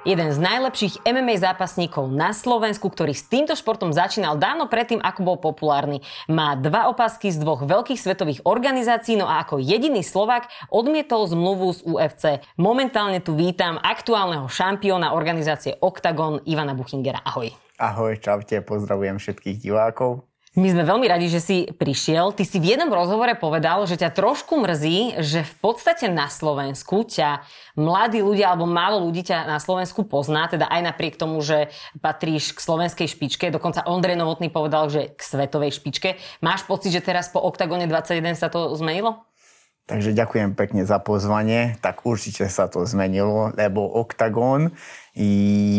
Jeden z najlepších MMA zápasníkov na Slovensku, ktorý s týmto športom začínal dávno predtým, ako bol populárny. Má dva opasky z dvoch veľkých svetových organizácií, no a ako jediný Slovak odmietol zmluvu z UFC. Momentálne tu vítam aktuálneho šampióna organizácie Octagon Ivana Buchingera. Ahoj. Ahoj, čaute, pozdravujem všetkých divákov. My sme veľmi radi, že si prišiel. Ty si v jednom rozhovore povedal, že ťa trošku mrzí, že v podstate na Slovensku ťa mladí ľudia alebo málo ľudí ťa na Slovensku pozná, teda aj napriek tomu, že patríš k slovenskej špičke. Dokonca Ondrej Novotný povedal, že k svetovej špičke. Máš pocit, že teraz po Octagone 21 sa to zmenilo? Takže ďakujem pekne za pozvanie. Tak určite sa to zmenilo, lebo Octagon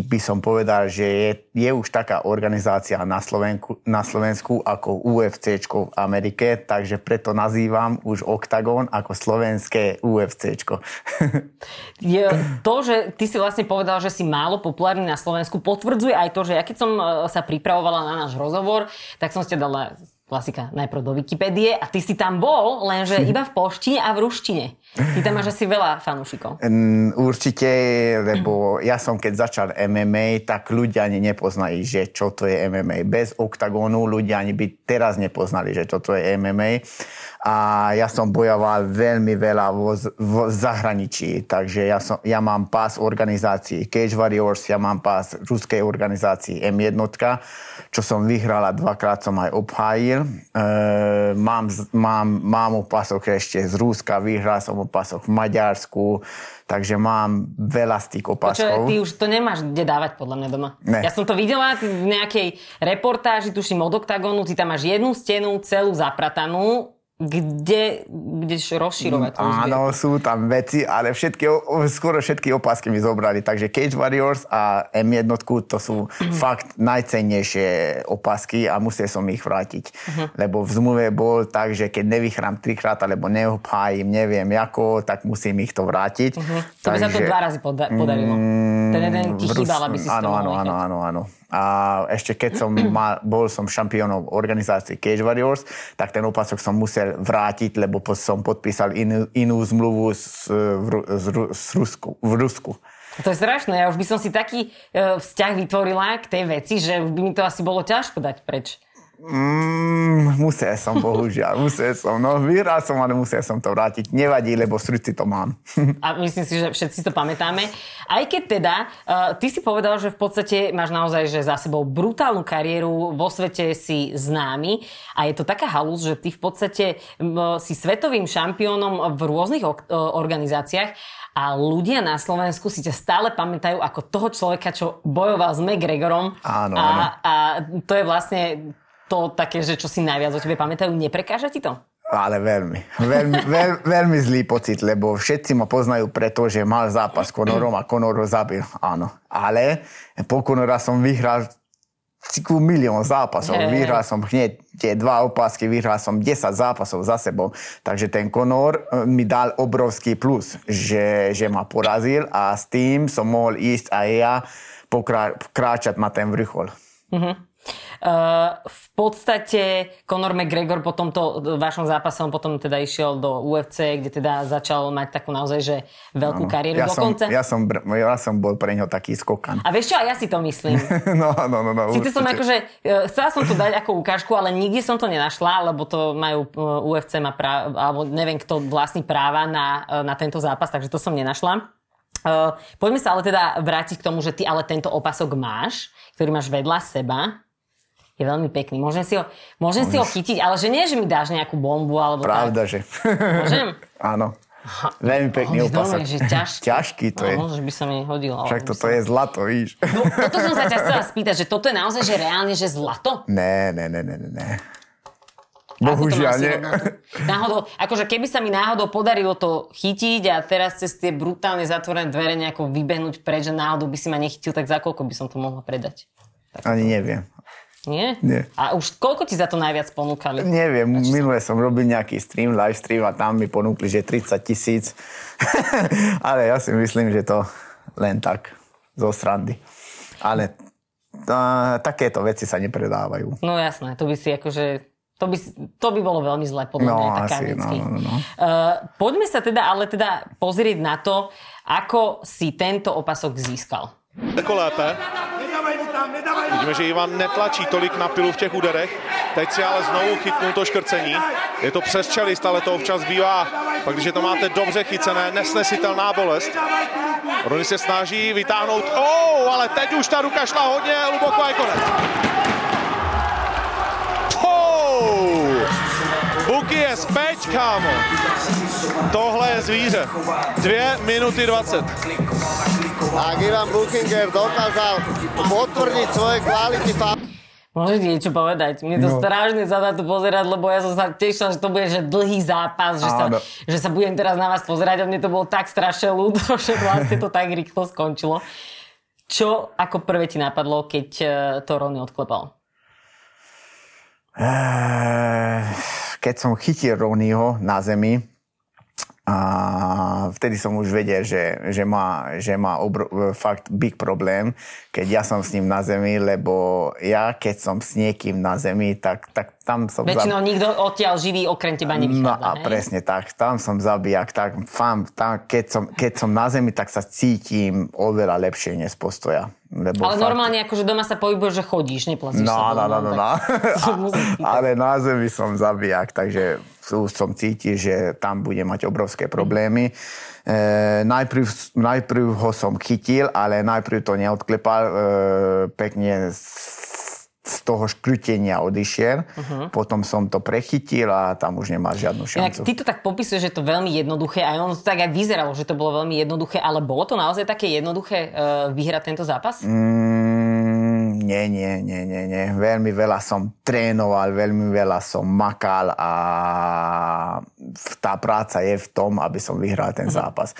by som povedal, že je, je už taká organizácia na Slovensku, na Slovensku ako UFC v Amerike, takže preto nazývam už Octagon ako slovenské UFC. to, že ty si vlastne povedal, že si málo populárny na Slovensku, potvrdzuje aj to, že ja keď som e, sa pripravovala na náš rozhovor, tak som ste dala klasika, najprv do Wikipédie a ty si tam bol, lenže iba v poštine a v ruštine. Ty tam máš asi veľa fanúšikov. určite, lebo ja som keď začal MMA, tak ľudia ani nepoznali, že čo to je MMA. Bez oktagónu ľudia ani by teraz nepoznali, že čo to je MMA a ja som bojoval veľmi veľa v, v zahraničí, takže ja, som, ja mám pás organizácií Cage Warriors, ja mám pás ruskej organizácii M1, čo som vyhral a dvakrát som aj obhájil. E, mám, mám, mám opasok ešte z Ruska, vyhral som opasok v Maďarsku, takže mám veľa z tých opaskov. Počuva, ty už to nemáš kde dávať podľa mňa doma. Ne. Ja som to videla v nejakej reportáži, tuším od Octagonu, ty tam máš jednu stenu celú zapratanú kde budeš rozširovať mm, Áno, sú tam veci, ale všetky, skoro všetky opasky mi zobrali. Takže Cage Warriors a M1 to sú mm. fakt najcennejšie opasky a musel som ich vrátiť. Mm-hmm. Lebo v zmluve bol tak, že keď nevychrám trikrát alebo neobhájim, neviem ako, tak musím ich to vrátiť. Mm-hmm. To Takže, by sa to dva razy poda- podarilo. Mm, Ten jeden ti chýbal, aby si áno, áno, áno, áno, áno. A ešte keď som mal, bol som šampiónom organizácie Cage Warriors, tak ten opasok som musel vrátiť, lebo som podpísal inú, inú zmluvu s, v, z, z Rusku, v Rusku. To je strašné. Ja už by som si taký e, vzťah vytvorila k tej veci, že by mi to asi bolo ťažko dať preč. Mm, musel som, bohužiaľ. Musel som. No, vyhral som, ale musel som to vrátiť. Nevadí, lebo v srdci to mám. A myslím si, že všetci to pamätáme. Aj keď teda, uh, ty si povedal, že v podstate máš naozaj že za sebou brutálnu kariéru, vo svete si známy a je to taká halus, že ty v podstate uh, si svetovým šampiónom v rôznych uh, organizáciách a ľudia na Slovensku si ťa stále pamätajú ako toho človeka, čo bojoval s McGregorom. Áno, a, a to je vlastne to také, že čo si najviac o tebe pamätajú, neprekáža ti to? Ale veľmi, veľmi, veľ, veľmi zlý pocit, lebo všetci ma poznajú preto, že mal zápas s Conorom a Conor ho zabil, áno. Ale po Conora som vyhral cikú milión zápasov. Hey. Vyhral som hneď tie dva opasky, vyhral som 10 zápasov za sebou. Takže ten Conor e, mi dal obrovský plus, že, že ma porazil a s tým som mohol ísť aj ja pokráčať na ten vrchol. Uh-huh. Uh, v podstate Conor McGregor po tomto vašom zápase on potom teda išiel do UFC, kde teda začal mať takú naozaj že veľkú ano. kariéru ja dokonca. Som, ja, som, ja som bol pre neho taký skokan. A vieš čo, a ja si to myslím. no, no, no, no. Sice som akože, e, chcela som to dať ako ukážku, ale nikde som to nenašla, lebo to majú UFC má práva, alebo neviem kto vlastní práva na, na tento zápas, takže to som nenašla. Poďme sa ale teda vrátiť k tomu, že ty ale tento opasok máš, ktorý máš vedľa seba je veľmi pekný. Môžem si ho, môžem si ho chytiť, ale že nie, že mi dáš nejakú bombu alebo Pravda, tak. že. Môžem? Áno. Veľmi pekný oh, opasok. že ťažký. ťažký to je. Možno, že by sa mi hodil. Však toto je zlato, víš. No, toto som sa ťa chcela spýtať, že toto je naozaj, že reálne, že zlato? Ne, ne, ne, ne, ne. Bohužiaľ nie. Náhodou, akože keby sa mi náhodou podarilo to chytiť a teraz cez tie brutálne zatvorené dvere nejako vybehnúť preč, že náhodou by si ma nechytil, tak za koľko by som to mohla predať? Tak Ani neviem. Nie? Nie. A už koľko ti za to najviac ponúkali? Neviem, minule som robil nejaký stream, live stream a tam mi ponúkli, že 30 tisíc. Ale ja si myslím, že to len tak zo srandy. Ale tá, takéto veci sa nepredávajú. No jasné, to by si akože... To by, to by bolo veľmi zlé, podľa No, mňa, tak asi, no, kanadský. no, no. Uh, poďme sa teda, ale teda pozrieť na to, ako si tento opasok získal. Lépe. Vidíme, že Ivan netlačí tolik na pilu v těch úderech. Teď si ale znovu chytnul to škrcení. Je to přes čelist, ale to občas bývá. Pak když to máte dobře chycené, nesnesitelná bolest. Rony se snaží vytáhnout. Oh, ale teď už ta ruka šla hodně hluboko a je konec. Oh! Buky je späť, kámo. Tohle je zvíře. 2 minuty 20. Ak Ivan Buchinger dokázal potvrdiť svoje kvality Môžete niečo povedať? Mne to No. strašne na to pozerať, lebo ja som sa tešila, že to bude že dlhý zápas, že sa, že sa budem teraz na vás pozerať a mne to bolo tak strašne ľúto, že vlastne to tak rýchlo skončilo. Čo ako prvé ti napadlo, keď eh, to Rony odklepal? Eh, Keď som chytil Ronyho na zemi, a vtedy som už vedel, že, že má, že má obro, fakt big problém, keď ja som s ním na zemi, lebo ja keď som s niekým na zemi, tak, tak tam som... Väčšinou nikto odtiaľ živý okrem teba No nevychádza, a hej? presne tak, tam som zabijak, tak fám, tam, keď, som, keď som na zemi, tak sa cítim oveľa lepšie než postoja. Lebo Ale fakt- normálne akože doma sa pohybuješ, že chodíš, neplasíš No, sa. no, no, no, no. Ale na zemi som zabijak, takže som cítil, že tam bude mať obrovské problémy. E, najprv, najprv ho som chytil, ale najprv to neodklepal. E, pekne z, toho škrutenia odišiel. Uh-huh. Potom som to prechytil a tam už nemá žiadnu Inak šancu. ty to tak popisuješ, že to veľmi jednoduché a ono to tak aj vyzeralo, že to bolo veľmi jednoduché, ale bolo to naozaj také jednoduché uh, vyhrať tento zápas? Mm, nie, nie, nie, nie, nie. Veľmi veľa som trénoval, veľmi veľa som makal a tá práca je v tom, aby som vyhral ten zápas.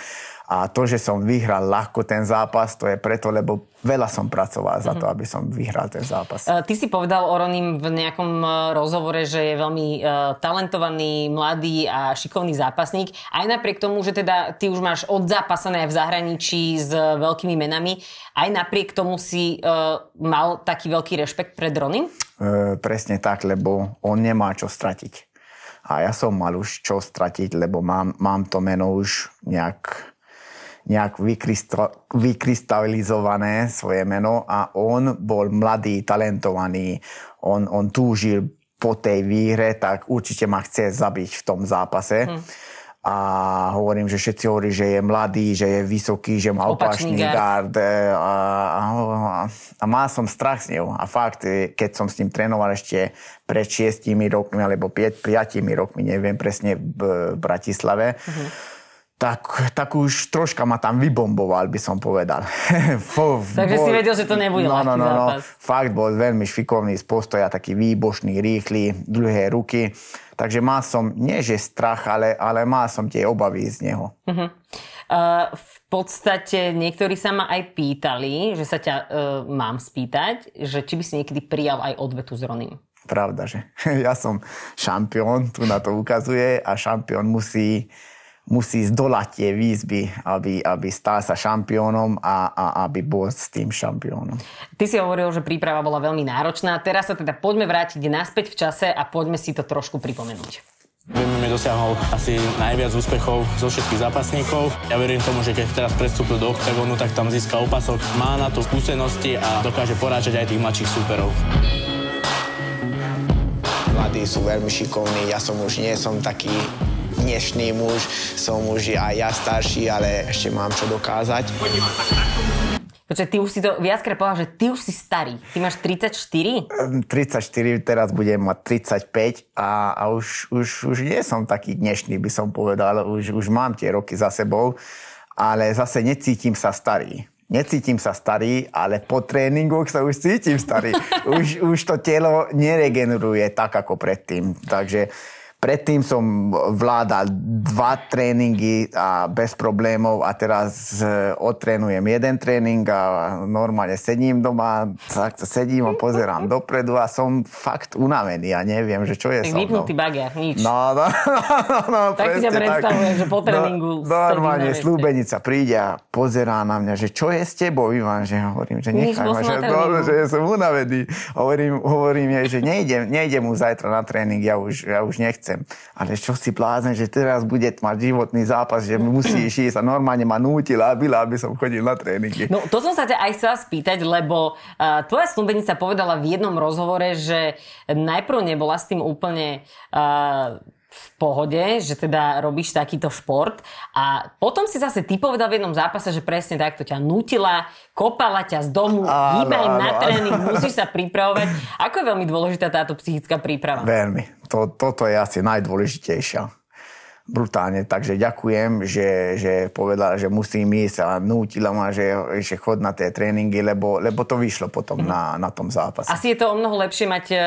A to, že som vyhral ľahko ten zápas, to je preto, lebo veľa som pracoval za to, aby som vyhral ten zápas. Uh, Ty si povedal o Ronim v nejakom uh, rozhovore, že je veľmi uh, talentovaný, mladý a šikovný zápasník. Aj napriek tomu, že teda ty už máš odzápasené v zahraničí s veľkými menami, aj napriek tomu si mal taký veľký rešpekt pred Ronim? E, presne tak, lebo on nemá čo stratiť. A ja som mal už čo stratiť, lebo mám, mám to meno už nejak, nejak vykrysta, vykrystalizované svoje meno a on bol mladý, talentovaný, on, on túžil po tej výhre, tak určite ma chce zabiť v tom zápase. Hm. A hovorím, že všetci hovorí, že je mladý, že je vysoký, že má Opačný opačný, gard. e, A, a, a, mal som strach s ňou. A fakt, e, keď som s ním trénoval ešte pred 6 rokmi, alebo 5, 5 rokmi, neviem presne, v Bratislave, Mhm. Tak, tak už troška ma tam vybomboval, by som povedal. Takže si vedel, že to nebude no, no, no, no. Fakt bol veľmi šikovný z postoja, taký výbočný, rýchly, dlhé ruky. Takže mal som, nie že strach, ale, ale mal som tie obavy z neho. Uh, v podstate niektorí sa ma aj pýtali, že sa ťa uh, mám spýtať, že či by si niekedy prijal aj odvetu s Ronim. Pravda, že ja som šampión, tu na to ukazuje a šampión musí, musí zdolať tie výzby, aby, aby stal sa šampiónom a, a aby bol s tým šampiónom. Ty si hovoril, že príprava bola veľmi náročná. Teraz sa teda poďme vrátiť naspäť v čase a poďme si to trošku pripomenúť. MMA dosiahol asi najviac úspechov zo všetkých zápasníkov. Ja verím tomu, že keď teraz prestúpil do oktagónu, tak tam získa opasok. Má na to skúsenosti a dokáže porážať aj tých mladších súperov. Mladí sú veľmi šikovní, ja som už nie som taký dnešný muž, som už aj ja starší, ale ešte mám čo dokázať. Počkaj, ty už si to viackrát povedal, že ty už si starý. Ty máš 34? 34, teraz budem mať 35 a, a už, už, už nie som taký dnešný, by som povedal. Už, už mám tie roky za sebou, ale zase necítim sa starý. Necítim sa starý, ale po tréningoch sa už cítim starý. Už, už to telo neregeneruje tak ako predtým. Takže Predtým som vládal dva tréningy a bez problémov a teraz e, odtrénujem jeden tréning a normálne sedím doma, tak sedím a pozerám dopredu a som fakt unavený a neviem, že čo je Tak so mnou. bagia, nič. No, no, no, no, Tak si ťa predstavujem, že po tréningu No, sedíš na normálne slúbenica príde a pozerá na mňa, že čo je s tebou, Ivan, že hovorím, že nechaj ma, že, tréningu. no, že som unavený. Hovorím, hovorím jej, že nejdem, nejdem už zajtra na tréning, ja už, ja už nechcem. Ale čo si blázen, že teraz bude mať životný zápas, že musíš ísť a normálne ma nútila byla, aby som chodil na tréningy. No to som sa ťa aj chcela spýtať, lebo uh, tvoja snúbenica povedala v jednom rozhovore, že najprv nebola s tým úplne uh, v pohode, že teda robíš takýto šport a potom si zase ty povedal v jednom zápase, že presne takto ťa nutila, kopala ťa z domu, hýbaj na áno. tréning, musíš sa pripravovať. Ako je veľmi dôležitá táto psychická príprava? Veľmi. To, toto je asi najdôležitejšia. Brutálne. Takže ďakujem, že, že povedala, že musím ísť a nútila ma, že, že chod na tie tréningy, lebo, lebo to vyšlo potom na, na tom zápase. Asi je to o mnoho lepšie mať e,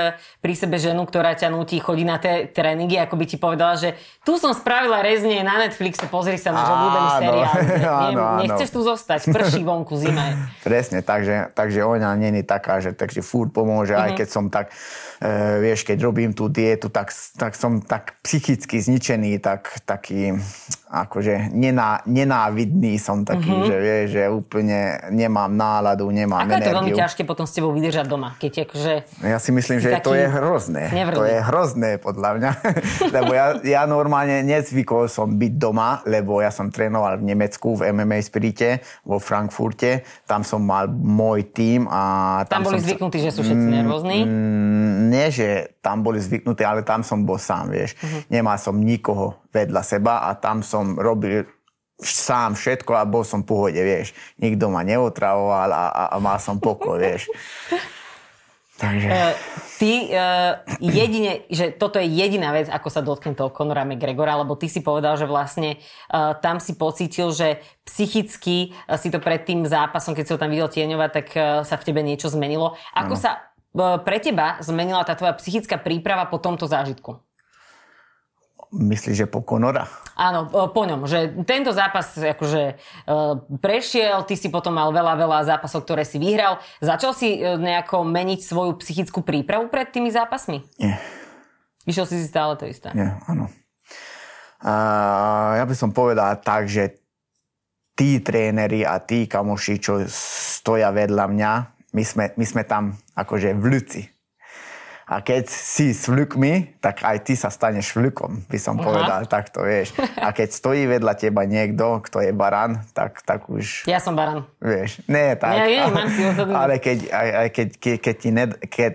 pri sebe ženu, ktorá ťa nutí chodiť na tie tréningy, ako by ti povedala, že tu som spravila reznie na Netflixe, pozri sa Áno, obľúbený seriál. Áno, áno. Nechceš tu zostať, prší vonku, zima. Presne, takže, takže ona není taká, že takže furt pomôže, Mhm. aj keď som tak, e, vieš, keď robím tú dietu, tak, tak som tak psychicky zničený, tak, taký, akože nená, nenávidný som taký, Mhm. že vieš, že úplne nemám náladu, nemám Ako je to veľmi energiu. ťažké potom s tebou vydržať doma, keď akože... Ja si myslím, že to je hrozné. nevrlý. To je hrozné podľa mňa. lebo ja, ja normálne nezvykol som byť doma, lebo ja som trénoval v Nemecku v MMA Spirite, vo Frankfurte. Tam som mal môj tím a Tam, tam, boli som zvyknutí, že sú všetci nervózni. Mm, nie, že tam boli zvyknutí, ale tam som bol sám, vieš. Mhm. Nemal som nikoho vedľa seba a tam som robil sám všetko a bol som v pohode, vieš. Nikto ma neotravoval a, a, a mal som pokoj, vieš. Takže... E, ty uh, jedine, že toto je jediná vec, ako sa dotkne toho Conora McGregora, lebo ty si povedal, že vlastne uh, tam si pocítil, že psychicky uh, si to pred tým zápasom, keď si ho tam videl tieňovať, tak uh, sa v tebe niečo zmenilo. Ako sa uh, pre teba zmenila tá tvoja psychická príprava po tomto zážitku? Myslíš, že po Konora? Áno, po ňom, že tento zápas akože e, prešiel, ty si potom mal veľa, veľa zápasov, ktoré si vyhral. Začal si e, nejako meniť svoju psychickú prípravu pred tými zápasmi? Nie, Išiel si si stále to isté. nie, áno. A ja by som povedal tak, že tí tréneri a tí kamoši, čo stoja vedľa mňa, my sme, my sme tam akože vľuci. A keď si s vľukmi, tak aj ty sa staneš vľukom, by som Aha. povedal, takto vieš. A keď stojí vedľa teba niekto, kto je baran, tak, tak už Ja som baran. Vieš, nie tak. Nie, nie, mám si Ale keď, aj, aj keď, keď, keď, ti ned, keď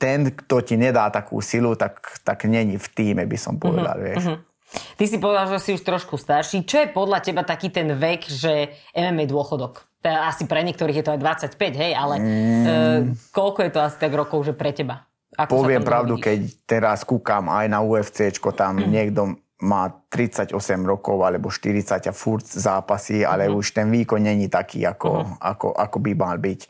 ten, kto ti nedá takú silu, tak, tak není v týme, by som povedal, Mhm, vieš. Ty si povedal, že si už trošku starší. Čo je podľa teba taký ten vek, že MMA dôchodok? Teda asi pre niektorých je to aj 25, hej, ale mm. e, koľko je to asi tak rokov, že pre teba? Ako Poviem pravdu, vidíš? keď teraz kúkam aj na UFCčko, tam niekto má 38 rokov alebo 40 a furt zápasy, ale už ten výkon není taký, ako, ako, ako by mal byť.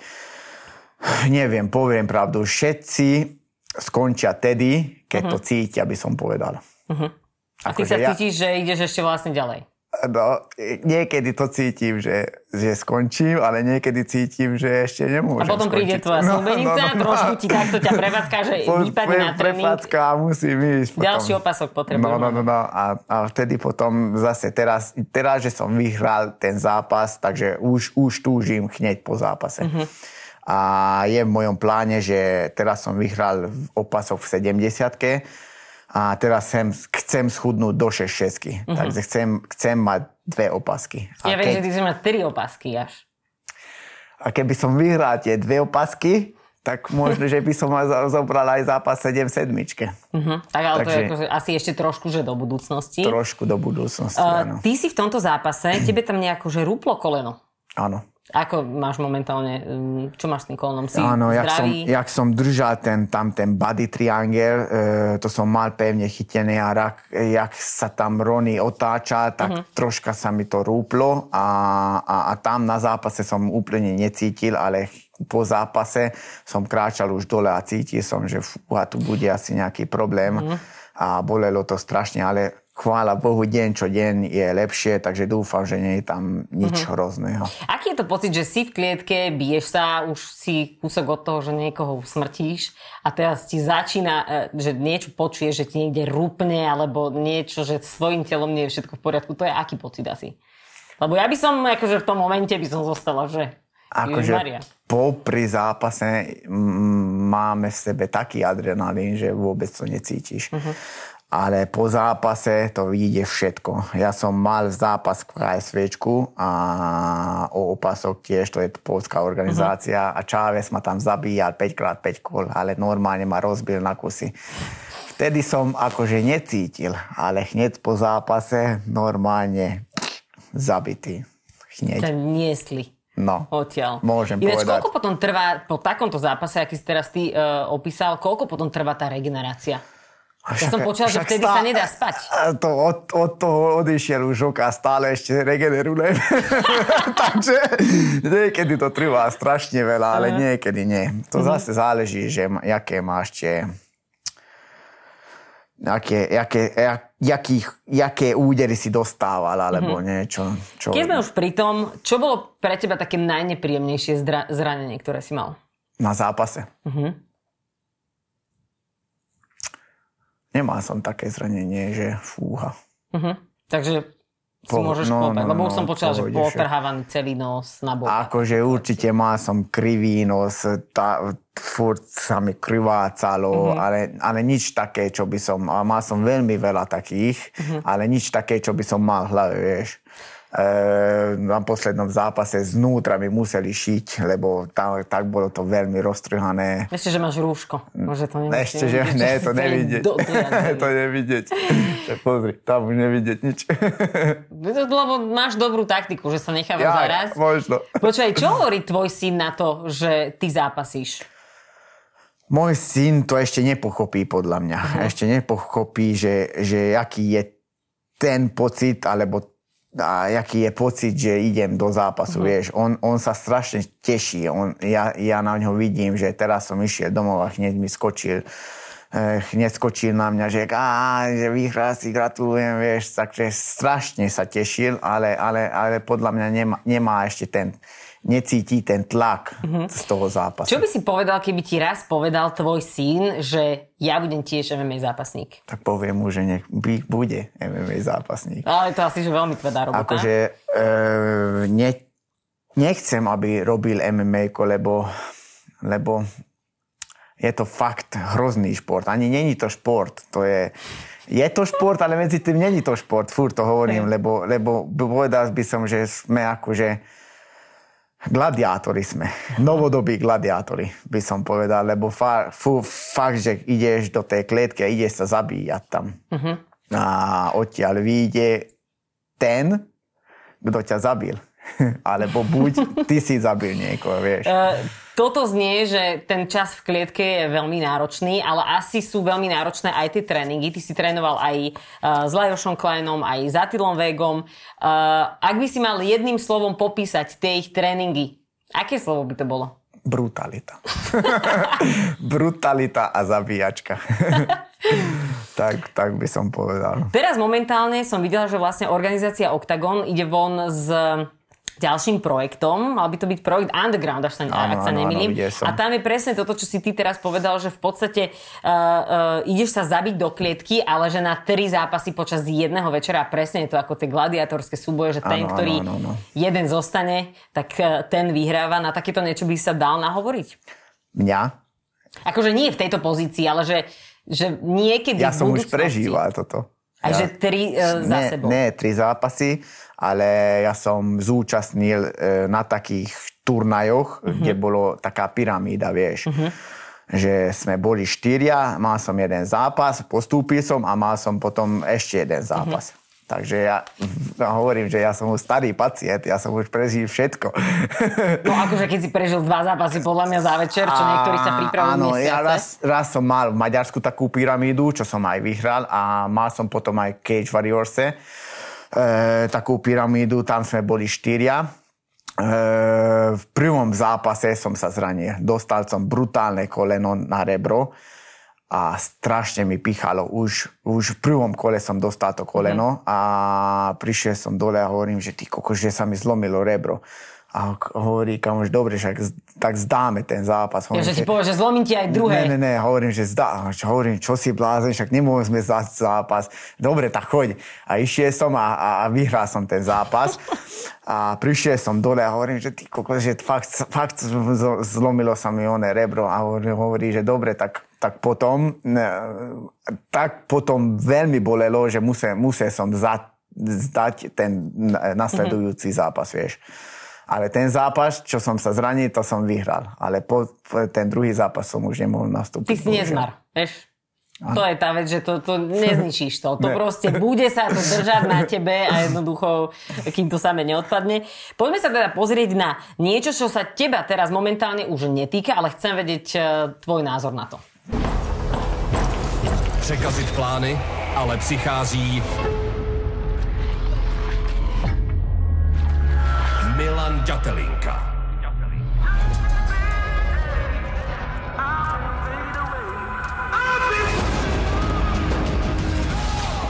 Neviem, poviem pravdu, všetci skončia tedy, keď to cítia, by som povedal. A ty akože sa ja- cítiš, že ideš ešte vlastne ďalej. No, niekedy to cítim, že, že skončím, ale niekedy cítim, že ešte A nemôžem potom príde skončiť. tvoja snúbenica, trošku ti takto ťa prevádzka, že Po- vypadne na tréning. prepádzka a musím ísť potom. Ďalší opasok potrebuješ. No, no, no, no. A, a vtedy potom zase teraz, teraz, že som vyhral ten zápas, takže už, už túžim hneď po zápase. Mhm. A je v mojom pláne, že teraz som vyhral opasok v 70 a teraz chcem, chcem schudnúť do 6 Takže chcem, chcem mať dve opasky. A. Ja viem, že ty si mať tri opasky až. a keby som vyhral tie dve opasky, tak možno, že by som zobral aj zápas 7 sedmičke. Mhm. Tak ale to je Takže- akože asi ešte trošku, že do budúcnosti. Trošku do budúcnosti, Uh, áno. ty si v tomto zápase, tebe tam nejako, že rúplo koleno. Áno. Ako máš momentálne, um, čo máš s tým kolenom? Si Áno, jak som, jak som držal ten, tam ten body triangel, e, to som mal pevne chytené a rak, jak sa tam Rony otáča, tak uh-huh. troška sa mi to rúplo a, a, a tam na zápase som úplne necítil, ale po zápase som kráčal už dole a cítil som, že fúha, tu bude asi nejaký problém. Uh-huh. a bolelo to strašne, ale chvála Bohu, deň čo deň je lepšie, takže dúfam, že nie je tam nič uh-huh. hrozného. Aký je to pocit, že si v klietke, biješ sa, už si kúsok od toho, že niekoho usmrtíš a teraz ti začína, e, že niečo počuješ, že ti niekde rúpne alebo niečo, že svojim telom nie je všetko v poriadku. To je aký pocit asi? Lebo ja by som, akože v tom momente by som zostala, že Akože po pri zápase máme v sebe taký adrenalín, že vôbec to necítiš. Uh-huh ale po zápase to vyjde všetko. Ja som mal zápas v KSVčku a o opasok tiež, to je polská organizácia uh-huh. a Chávez ma tam zabíjal 5x5 kol, ale normálne ma rozbil na kusy. Vtedy som akože necítil, ale hneď po zápase normálne zabitý. Hneď. Ťa niesli. No, odtiaľ. môžem Ináč, povedať. koľko potom trvá, po takomto zápase, aký si teraz ty uh, opísal, koľko potom trvá tá regenerácia? Ja som počula, že vtedy stá... sa nedá spať. To od, od toho odišiel už a stále ešte regenerujem. Takže niekedy to trvá strašne veľa, ale uh-huh. niekedy nie. To uh-huh. zase záleží, že jaké máš tie aké, jaké, jakých, jaké údery si dostával, alebo mm-hmm. niečo. Čo... Keď sme už pri tom, čo bolo pre teba také najnepríjemnejšie zdra- zranenie, ktoré si mal? Na zápase. Mm-hmm. Nemal som také zranenie, že fúha. Uh-huh. Takže si po, môžeš no, klopať, no, lebo už som no, počal, že potrhávaný celý nos na bok. Akože určite mal som krivý nos, tá, furt sa mi krivácalo, uh-huh. ale, ale nič také, čo by som, a mal som veľmi veľa takých, uh-huh. ale nič také, čo by som mal v hlave, vieš na poslednom zápase znútra mi museli šiť, lebo tam, tak bolo to veľmi roztrhané. Ešte, že máš rúško. Môže to nemusí, Ešte, že ne, to nevidieť. Do, to nevidieť. Pozri, tam už nevidieť nič. lebo máš dobrú taktiku, že sa nechávaš ja, zaraz. Možno. Počkaj, čo hovorí tvoj syn na to, že ty zápasíš? Môj syn to ešte nepochopí podľa mňa. Uh-huh. Ešte nepochopí, že, že aký je ten pocit, alebo a jaký je pocit, že idem do zápasu, uh-huh. vieš. On, on sa strašne teší. On, ja, ja na ňo vidím, že teraz som išiel domov a hneď mi skočil eh, hneď skočil na mňa, že, á, že vyhral si, gratulujem, vieš, takže strašne sa tešil, ale, ale, ale podľa mňa nemá, nemá ešte ten, necíti ten tlak mm-hmm. z toho zápasu. Čo by si povedal, keby ti raz povedal tvoj syn, že ja budem tiež MMA zápasník? Tak poviem mu, že nech bude MMA zápasník. Ale to asi, že veľmi tvrdá robota. Akože e, ne, nechcem, aby robil MMA, lebo, lebo je to fakt hrozný šport. Ani není to šport, to je... Je to šport, ale medzi tým není to šport, furt to hovorím, lebo, lebo povedal by som, že sme akože Gladiátori sme. Novodobí gladiátori, by som povedal, lebo fa, fú, fakt, že ideš do tej klietky a ideš sa zabíjať tam. Uh-huh. A odtiaľ vyjde ten, kto ťa zabil. Alebo buď ty si zabil niekoho, vieš. Uh, toto znie, že ten čas v klietke je veľmi náročný, ale asi sú veľmi náročné aj tie tréningy. Ty si trénoval aj uh, s Lajošom Kleinom, aj s Atilom Vegom. Uh, ak by si mal jedným slovom popísať tie ich tréningy, aké slovo by to bolo? Brutalita. Brutalita a zabíjačka. tak, tak by som povedal. Teraz momentálne som videla, že vlastne organizácia Octagon ide von z ďalším projektom. Mal by to byť projekt Underground, až sa, áno, ak sa nemýlim. A tam je presne toto, čo si ty teraz povedal, že v podstate uh, uh, ideš sa zabiť do klietky, ale že na tri zápasy počas jedného večera, presne je to ako tie gladiatorské súboje, že ten, áno, ktorý áno, áno, jeden zostane, tak uh, ten vyhráva. Na takéto niečo by sa dal nahovoriť? Mňa? Akože nie v tejto pozícii, ale že, že niekedy Ja som už prežíval toto. A ja, že tri uh, za ne, sebou. Nie, tri zápasy, ale ja som zúčastnil uh, na takých turnajoch, uh-huh. kde bolo taká pyramída, vieš. Uh-huh. Že sme boli štyria, mal som jeden zápas, postúpil som a mal som potom ešte jeden zápas. Uh-huh. Takže ja, ja hovorím, že ja som už starý pacient, ja som už prežil všetko. No akože keď si prežil dva zápasy podľa mňa za večer, čo niektorí sa pripravujú Áno, mesiace. ja raz, raz som mal v Maďarsku takú pyramídu, čo som aj vyhral a mal som potom aj Cage Warriorse, e, takú pyramídu, tam sme boli štyria. E, v prvom zápase som sa zranil. Dostal som brutálne koleno na rebro a strašne mi pichalo. Už, už v prvom kole som dostal to koleno a prišiel som dole a hovorím, že ty koko, že sa mi zlomilo rebro. A hovorí kamož, dobre, však tak zdáme ten zápas. Ja, Hovorím, že ti povie, že zlomím ti aj druhé. Ne, ne, ne, hovorím, že zdá, hovorím, čo si blázen, však nemôžeme zdať zápas. Dobre, tak choď. A išiel som a, a, a vyhral som ten zápas. A prišiel som dole a hovorím, že ty kokos, že fakt, fakt zlomilo sa mi oné rebro. A hovorí, hovorí že dobre, tak, tak potom, ne, tak potom veľmi bolelo, že musel, musel som za, zdať ten na- nasledujúci zápas, vieš. Ale ten zápas, čo som sa zranil, to som vyhral. Ale po, po ten druhý zápas som už nemohol nastúpiť. Ty si nezmar, vieš? To je tá vec, že to, to nezničíš to. To Ne. proste bude sa to držať na tebe a jednoducho, kým to samé neodpadne. Poďme sa teda pozrieť na niečo, čo sa teba teraz momentálne už netýka, ale chcem vedieť e, tvoj názor na to. Překazit plány, ale přichází Milan Ďatelinka.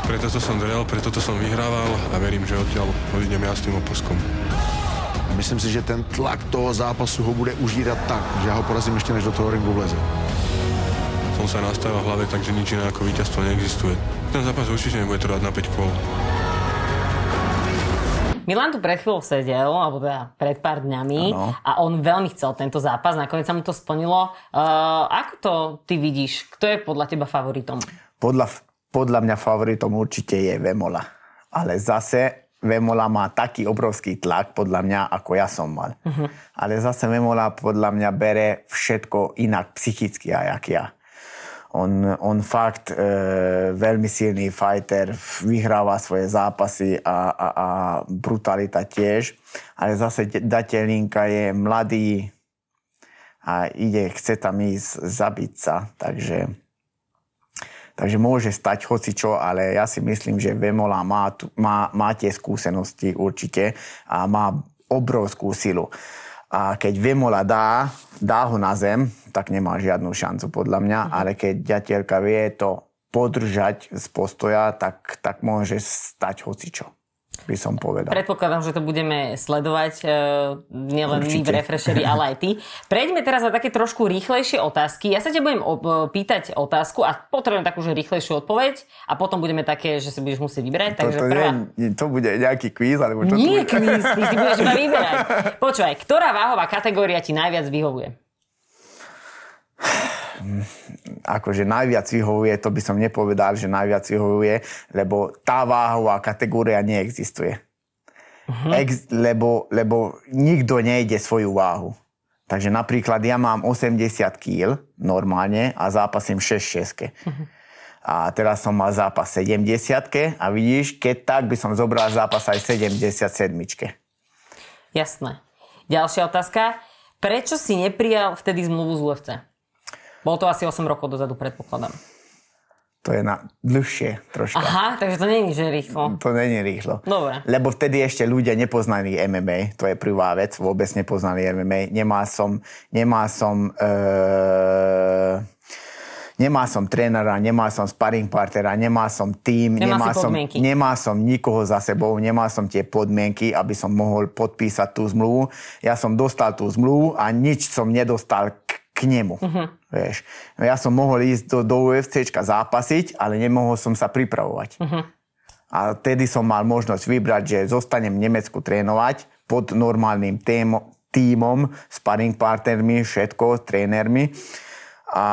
Preto to som drel, preto to som vyhrával a verím, že odtiaľ odídem ja s tým opuskom. Myslím si, že ten tlak toho zápasu ho bude užírat tak, že já ho porazím ještě než do toho ringu vleze. Som sa nastavil v hlave tak, že nič iné ako víťazstvo neexistuje. Ten zápas určite nebude trvať na 5 kol. Milan tu pred chvíľou sedel, alebo teda pred pár dňami Áno. a on veľmi chcel tento zápas, nakoniec sa mu to splnilo. Uh, ako to ty vidíš? Kto je podľa teba favoritom? Podľa, podľa mňa favoritom určite je Vemola. Ale zase Vemola má taký obrovský tlak, podľa mňa, ako ja som mal. Uh-huh. Ale zase Vemola podľa mňa bere všetko inak psychicky, aj jak ja. On, on fakt e, veľmi silný fighter, vyhráva svoje zápasy a, a, a brutalita tiež. Ale zase Datelinka je mladý a ide, chce tam ísť zabiť sa. Takže Takže môže stať hoci čo, ale ja si myslím, že Vemola má, má, má tie skúsenosti určite a má obrovskú silu. A keď Vemola dá, dá ho na zem, tak nemá žiadnu šancu podľa mňa, ale keď ďateľka vie to podržať z postoja, tak, tak môže stať hoci čo, by som povedal. Predpokladám, že to budeme sledovať e, nielen my v. Refresheri, ale aj ty. Prejdeme teraz na také trošku rýchlejšie otázky. Ja sa ťa budem o- pýtať otázku a potrebujem takú, že rýchlejšiu odpoveď a potom budeme také, že si budeš musieť vybrať. To, Takže to, prvá... nie, to bude nejaký kvíz, alebo čo Nie to bude? kvíz, ty si budeš iba vyberať. Počúvaj, ktorá váhová kategória ti najviac vyhovuje? Akože najviac vyhovuje, to by som nepovedal, že najviac vyhovuje, lebo tá váhová kategória neexistuje. Uh-huh. Ex, lebo, lebo nikto nejde svoju váhu. Takže napríklad ja mám 80 kg normálne a zápasím 6-6. Uh-huh. A teraz som mal zápas 70 a vidíš, keď tak by som zobral zápas aj 77. Jasné. Ďalšia otázka. Prečo si neprijal vtedy zmluvu z UFC? Bolo to asi 8 rokov dozadu, predpokladám. To je na dlhšie troška. Aha, takže to není, že rýchlo. To není rýchlo. Dobre. Lebo vtedy ešte ľudia nepoznali MMA, to je prvá vec, vôbec nepoznali MMA. Nemal som, nemal som, e, nemal som trénera, nemal som sparring partnera, nemal som tým, Nemal nemal som, podmienky. nemal som nikoho za sebou, nemal som tie podmienky, aby som mohol podpísať tú zmluvu. Ja som dostal tú zmluvu a nič som nedostal k, nemu. Uh-huh. Vieš. No ja som mohol ísť do, do UFCčka zápasiť, ale nemohol som sa pripravovať. Uh-huh. A vtedy som mal možnosť vybrať, že zostanem v Nemecku trénovať pod normálnym témo, tímom, sparring partnermi, všetko, trénermi. A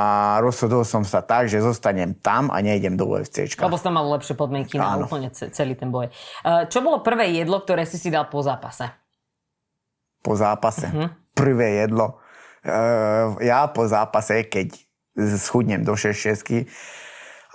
rozhodol som sa tak, že zostanem tam a nejdem do UFCčka. Lebo tam mal lepšie podmienky na úplne ce- celý ten boj. Čo bolo prvé jedlo, ktoré si si dal po zápase? po zápase. Uh-huh. Prvé jedlo. Uh, ja po zápase, keď schudnem do 6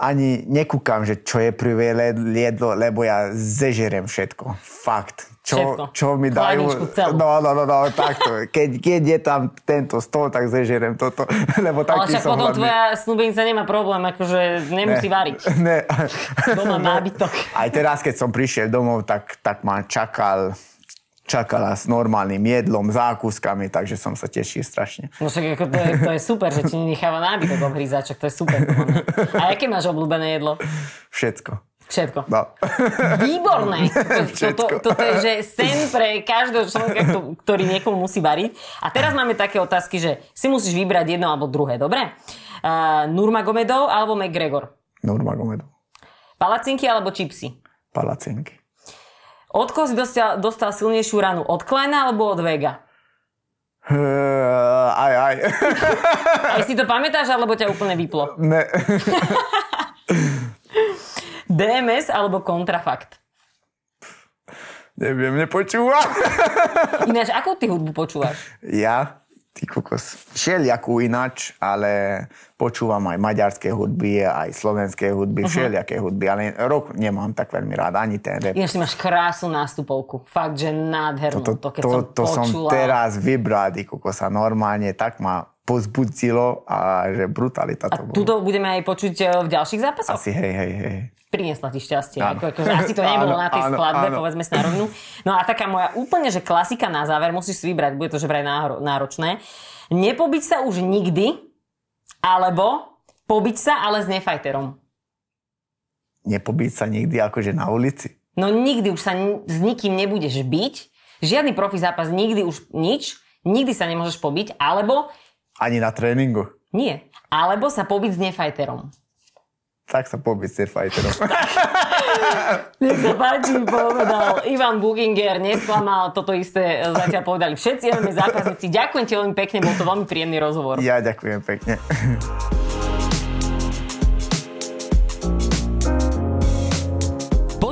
ani nekúkam, že čo je prvé jedlo, lebo ja zežerem všetko. Fakt. Čo, Všetko. čo mi dajú... No, no, no, no, takto. Keď, keď je tam tento stôl, tak zežerem toto. Lebo Ale taký však som potom hladný. tvoja snúbenica nemá problém, akože nemusí Ne. variť. Ne. Doma nábytok. Aj teraz, keď som prišiel domov, tak, tak ma čakal čakala s normálnym jedlom, zákuskami, takže som sa tešil strašne. No však ako to, je, to je super, že ti necháva nábytok obhrízačok, to je super. A aké máš obľúbené jedlo? Všetko. Všetko. No. Výborné. Toto, toto je že sen pre každého človeka, ktorý niekomu musí variť. A teraz máme také otázky, že si musíš vybrať jedno alebo druhé, dobre? Uh, Nurmagomedov alebo McGregor? Nurmagomedov. Palacinky alebo čipsy? Palacinky. Od koho si dostal, dostal silnejšiu ranu? Od Kleina alebo od Vega? Uh, aj, aj. aj si to pamätáš, alebo ťa úplne vyplo? Ne. DMS alebo kontrafakt? Neviem, nepočúvam. Ináč, akú ty hudbu počúvaš? Ja? Ty kokos. Všelijakú ináč, ale počúvam aj maďarské hudby, aj slovenské hudby, uh-huh. všelijaké hudby, ale rok nemám tak veľmi rád, ani ten rap. Ináč, máš krásnu nástupovku. Fakt, že nádhernú. To, to, to, keď to, som to počula. som teraz vybral, ty kokosa, normálne tak ma pozbudzilo a že brutalita to a bolo. tuto budeme aj počuť eh, v ďalších zápasoch? Asi hej, hej, hej priniesla ti šťastie. Ako, ako, asi to nebolo áno, na tej áno, skladbe, áno. povedzme si na. No a taká moja úplne, že klasika na záver, musíš si vybrať, bude to že vraj náročné. Nepobiť sa už nikdy, alebo pobiť sa, ale s nefajterom. Nepobiť sa nikdy akože na ulici? No nikdy už sa s nikým nebudeš byť. Žiadny profi zápas, nikdy už nič. Nikdy sa nemôžeš pobiť, alebo... Ani na tréningu? Nie. Alebo sa pobiť s nefajterom tak sa pobiť s fighterom. Nech sa páči, povedal Ivan Buginger, nesklamal, toto isté zatiaľ povedali všetci MMA zákazníci. Ďakujem ti veľmi pekne, bol to veľmi príjemný rozhovor. Ja ďakujem pekne.